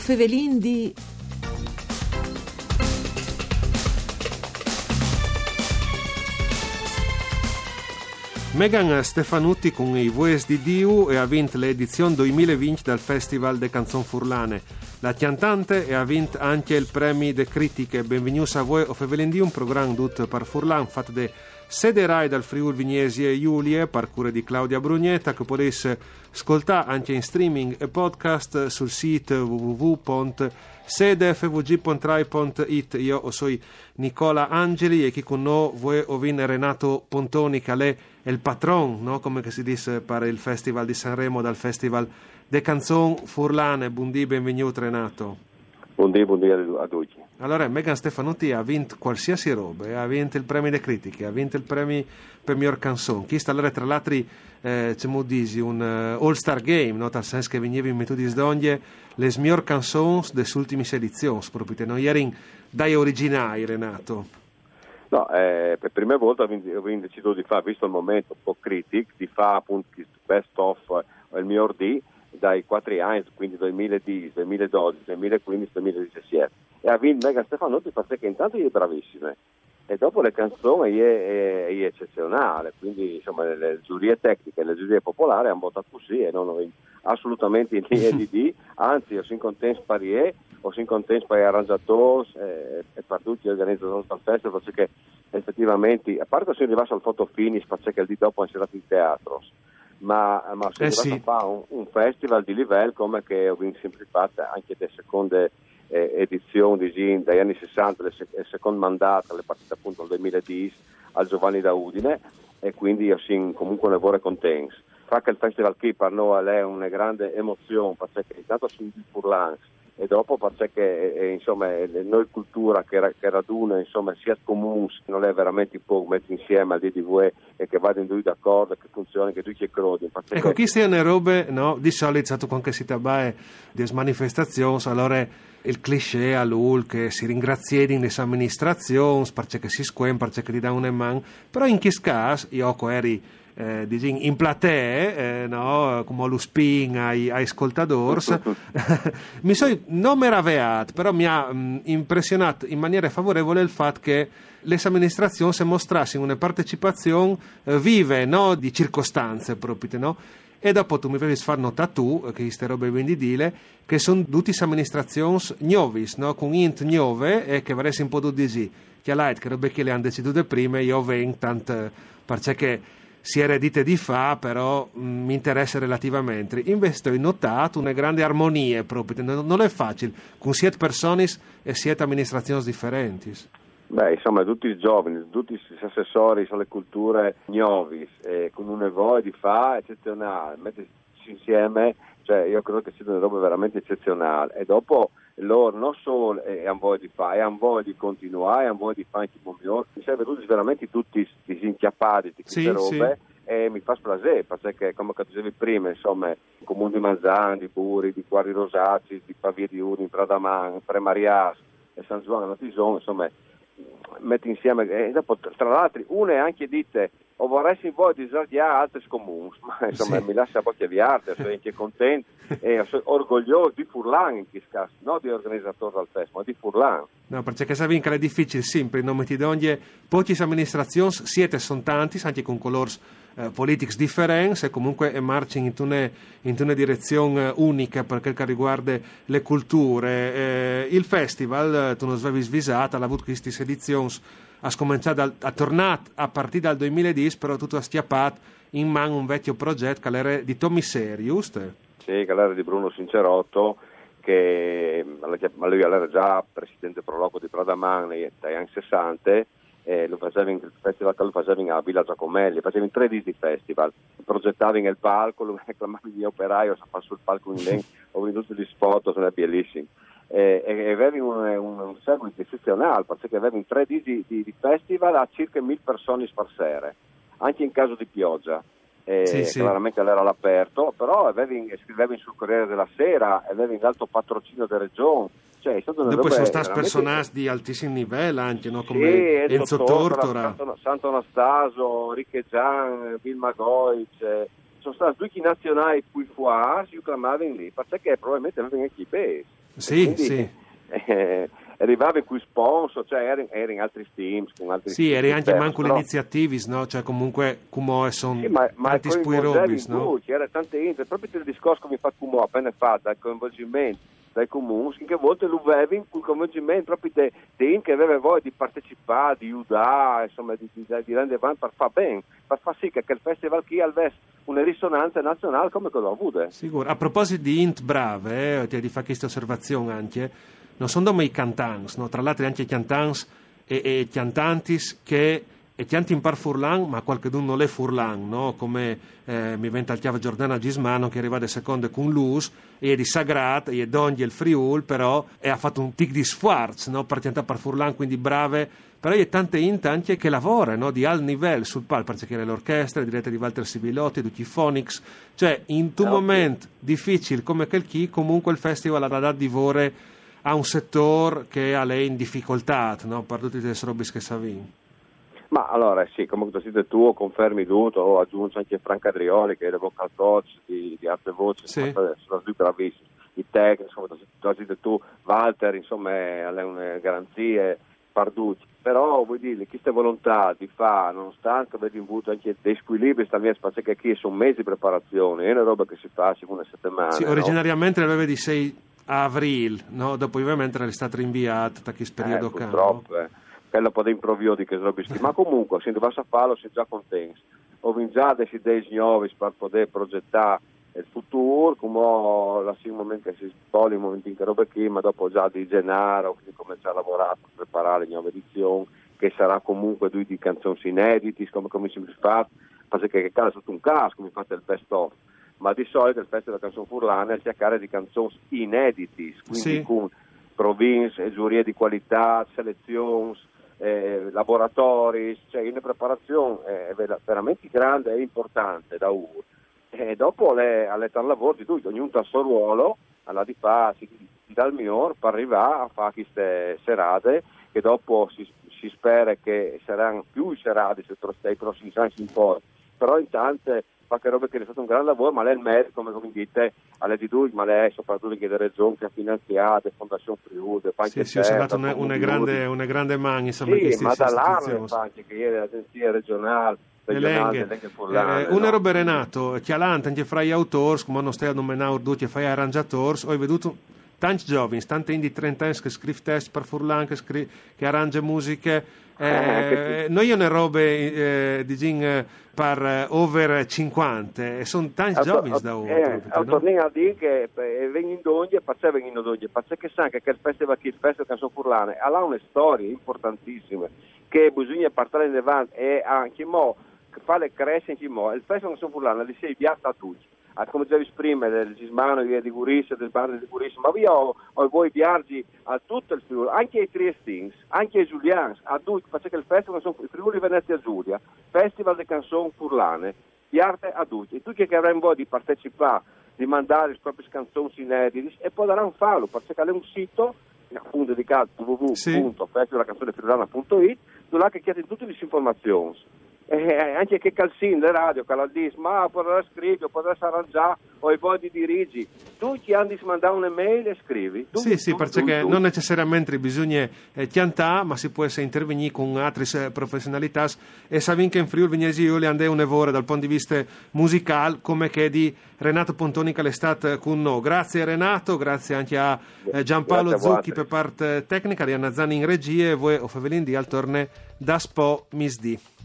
Fevelin di... Megan Stefanutti con i Voes di Diu e ha vinto l'edizione 2020 del Festival de Canzon Furlane. La cantante e ha vinto anche il premio de critiche. Benvenuti a voi o Fevelin di un programma tutto per Furlan fatto de sede Rai dal Friul Vignesi e Giulie, parcure di Claudia Brugnetta, che potete ascoltare anche in streaming e podcast sul sito www.sedefvg.rai.it. Io sono Nicola Angeli e chi con noi vuoi Renato Pontoni, che è il patron, no? come si dice per il Festival di Sanremo, dal Festival de Canzon Furlane. Buondì, benvenuto Renato. Buondì, buondì a tutti. Allora, Megan Stefanotti ha vinto qualsiasi roba, ha vinto il premio delle critiche, ha vinto il premio per miglior canzone. Chi sta allora, tra l'altro, eh, c'è disi, un uh, all-star game, no? tal senso che veniva in metodi sdoglie le miglior canzoni delle ultime edizioni, proprio non erano dai originali, Renato. No, eh, per prima volta ho deciso di fare, visto il momento un po' critico, di fare appunto il best of eh, il miglior D dai 4 anni, quindi 2010, 2012, 2015, 2017 e ha vinto Mega Stefanotti perché intanto è bravissima e dopo le canzoni è, è, è eccezionale, quindi insomma le, le giurie tecniche le giurie popolari hanno votato così e non assolutamente in linea di anzi ho sin contento parier, ho sin contento per gli arrangiatori e, e per tutti gli organizzatori del festival perché effettivamente, a parte se arrivato al photo finish perché il di dopo è andato in teatro, ma, ma se eh sì. a fare un, un, festival di livello come che ho sempre fatto anche le seconde eh, edizioni di, dagli anni 60, le, il secondo mandato, le partite appunto nel 2010 al Giovanni da Udine e quindi io sono comunque un lavoro contento. Fa che il festival qui per noi è una grande emozione perché intanto sono di Furlans e dopo perché eh, insomma, noi cultura che, che raduna insomma, sia comune, non è veramente può mettere insieme al DDV e che vada in due d'accordo, che funzioni, che tu ci credi. Ecco, chi stiano robe, no? di solito stato qualche si tabae di manifestazioni, allora il cliché a lui che si ringrazia di amministrazioni perché si squem, perché ti dà un man, però in questo caso io eri eh, in platee, eh, no? come lo spin ai, ai ascoltatori, mi sono non meravigliato, però mi ha mh, impressionato in maniera favorevole il fatto che le amministrazioni si mostrassero una partecipazione eh, vive no? di circostanze proprio, no? E dopo tu mi avevi far notare tu, che queste robe ben di dire, che sono tutte amministrazioni nuove, no? con int nuove e che vorresti un po' di. Che che robe che le hanno deciso prima, io vengo tanto perché si eredite di fa, però mm, mi interessa relativamente. Invece ho notato una grande armonia proprio, non, è facile, con siete persone e siete amministrazioni differenti. Beh, insomma, tutti i giovani, tutti gli assessori sulle culture nuovi, eh, con una voglia di fa eccezionale, mettersi insieme, cioè io credo che sia una roba veramente eccezionale. E dopo loro non solo hanno voglia di fare, hanno voglia di continuare, hanno voglia di fare anche il migliore. Mi serve tutti veramente tutti disinchiappati di queste sì, robe. Sì. E mi fa splasè perché, come dicevi prima, insomma, il comune di Manzano, di Buri, di Quari Rosacci, di Pavia di Uni, Pradaman, Premarias e San Giovanni Tison, insomma, metti insieme, e dopo, tra l'altro, una è anche dite o vorresti voi disardiare altri comuni, ma insomma sì. mi lascia pochi avviate, sono anche contento e sono orgoglioso di Furlan in questo caso, non di organizzatore del festival, ma di Furlan. No, perché se vinca è difficile, sempre, in nome di ogni, poche amministrazioni, siete sono tanti, anche con colori eh, politici differenti e comunque marciano in una, in una direzione eh, unica per quel che riguarda le culture. Eh, il festival, tu non svevi svisata, ha avuto queste edizioni ha cominciato a, a tornare a partire dal 2010, però tutto ha stiappato in mano un vecchio progetto che era di Tommy Seri, giusto? Sì, che era di Bruno Sincerotto, che lui era già presidente prologo di Pradaman dagli anni 60 eh, lo faceva in, il festival che lo faceva in Villa Giacomelli, faceva in tre di festival, progettava nel palco, lo reclamava gli operai, o fa sul palco in lei, ho venuto gli spot, sono bellissimi eh, e avevi un, un, un, seguito eccezionale perché avevi tre di, di, di, festival a circa mille persone sparsere, anche in caso di pioggia. Eh, sì, sì. Chiaramente era all'aperto, però avevi, scrivevi sul Corriere della Sera, avevi in alto patrocinio della regione. Cioè, è stato Dopo sono stati personaggi di altissimo livello anche, no? come sì, Enzo, Enzo Tortora, Santo, Santo Anastaso, Ricche Gian, Vilma Goic, sono stati due nazionali qui fuori, si chiamavano lì, perché probabilmente avevano anche i pesi. Sì, quindi, sì. Eh, arrivava qui sponsor, cioè era, era, in altri team, con altri Sì, eri anche manco però... l'iniziativi, no? Cioè comunque Cumoe sono sì, ma, ma tanti spuirobis, no? C'era tante inter, proprio il discorso che mi fa Cumoe appena fatto, il coinvolgimento dai comuni, che a volte lo avevi col coinvolgimento proprio dei de che aveva voglia di partecipare, di aiutare, insomma, di, di, di rendere avanti per far bene, per far sì che il festival qui avesse una risonanza nazionale come quello avuto. Sicuro. A proposito di Int Brave, eh, ti di fare questa osservazione anche, non sono come i cantants, no? tra l'altro anche i cantants e, e cantantis che e chianti in par furlan, ma qualche non è furlan, no? come eh, mi venta il chiave Giordana Gismano che arriva da seconde con l'us e è di Sagrat e Donghi il Friul, però e ha fatto un tic di sforz no? per chiantare par furlan, quindi brave però è tante int anche che lavora no? di alto livello sul palco, perché l'orchestra diretta di Walter Sibilotti, tutti i Phonics, cioè in un ah, momento difficile come quel chi, comunque il festival ha dato di vore a un settore che ha lei in difficoltà no? per tutti questi robi che savin. Ma allora sì, come tu siete tu, confermi tutto, o aggiungi anche Franca Adrioli che è il vocal coach di, di Arte Voce, sì. sono due bravissimi, i tecnici, come tu siete tu, Walter, insomma, ha una garanzie perduti. Però vuoi dire, questa volontà di fare, nonostante avete avuto anche dei squilibri, sta mia spazio che qui sono mesi di preparazione, è una roba che si fa secondo settimane. Sì, originariamente no? l'aveva di 6 aprile, no? dopo ovviamente è stata rinviata da questo periodo eh, purtroppo, eh quella un po' di improvvio di che robischi, ma comunque se dovesse farlo si già contenti. Ho già delle idee nuove per poter progettare il futuro, come la un momento che si spoglia, un momento in che roba qui, ma dopo già di gennaio, quindi cominciare a lavorare per preparare le nuove edizioni, che sarà comunque due di canzoni inediti, come, come si fa, perché che cade sotto un caso, come fate il best of ma di solito il Festival della Canzone Furlana è cercare di canzoni inediti, quindi sì. con province, giurie di qualità, selezioni, eh, laboratori, cioè una preparazione è veramente grande e importante da uno. E dopo le, alle tal lavoro di tutti, ognuno ha il suo ruolo, alla di fa, si, il miglior per arrivare a fare queste serate che dopo si, si spera che saranno più serate se i prossimi anni in poi, però intanto qualche roba che è stato un gran lavoro, ma lei è il merito, come, come dite, alle di lui, ma lei soprattutto che le regioni che ha finanziato, Fondazione Friuli, Sì, sì, ho dato una, una, grande, una grande mano, insomma, sì, ma dall'ARME, che ieri l'agenzia regionale, regionale eh, una no? roba Renato, chialante anche fra gli autori, come non stai a nominare tutti e fai arrangiatori, ho veduto tanti giovani, tanti indi 30 anni che scrivono test per Furlan, che, scri- che arrangia musiche. Eh, eh, noi ne robe eh, di Gin per over 50 e sono tanti giovani da ora. Eh, torniamo a dire che vengono oggi e perché vengono oggi? Perché sa che il festival che il festival Canzone Furlane ha una storia importantissima che bisogna portare in avanti e anche mo, fare crescere in mo. Il festival Canzone Furlane di sei viato a tutti a, come già prima, del Gismano di Guriscia, del bar di Guriscia, ma io ho, ho voi viaggi a tutto il Friuli, anche ai Triestins, anche ai Giulians, a tutti, perché il festival sono Friuli Venezia Giulia, Festival de Canzone Furlane, di arte a tutti, e tutti che avranno voglia di partecipare, di mandare le proprie canzoni inediti, e potranno farlo, perché è un sito appunto dedicato www.festivalcanzonefriulana.it dove chiede tutte le informazioni eh, anche che calzin le radio, che la dice, ma potrà scrivere, potrà arrangiare, o i di dirigi. Tu ti hanno mandato un'email e scrivi. Tu, sì, sì, tu, perché tu, non necessariamente bisogna eh, chiantare, ma si può essere intervenire con altre eh, professionalità e sapete che in Friuli Vignesi Giulia andò un evore dal punto di vista musicale, come che di Renato Pontonica l'estate con noi. Grazie Renato, grazie anche a eh, Giampaolo Zucchi per parte tecnica, di Anna Zani in regia e voi, o Favelin di Altorne da Spo Misdi.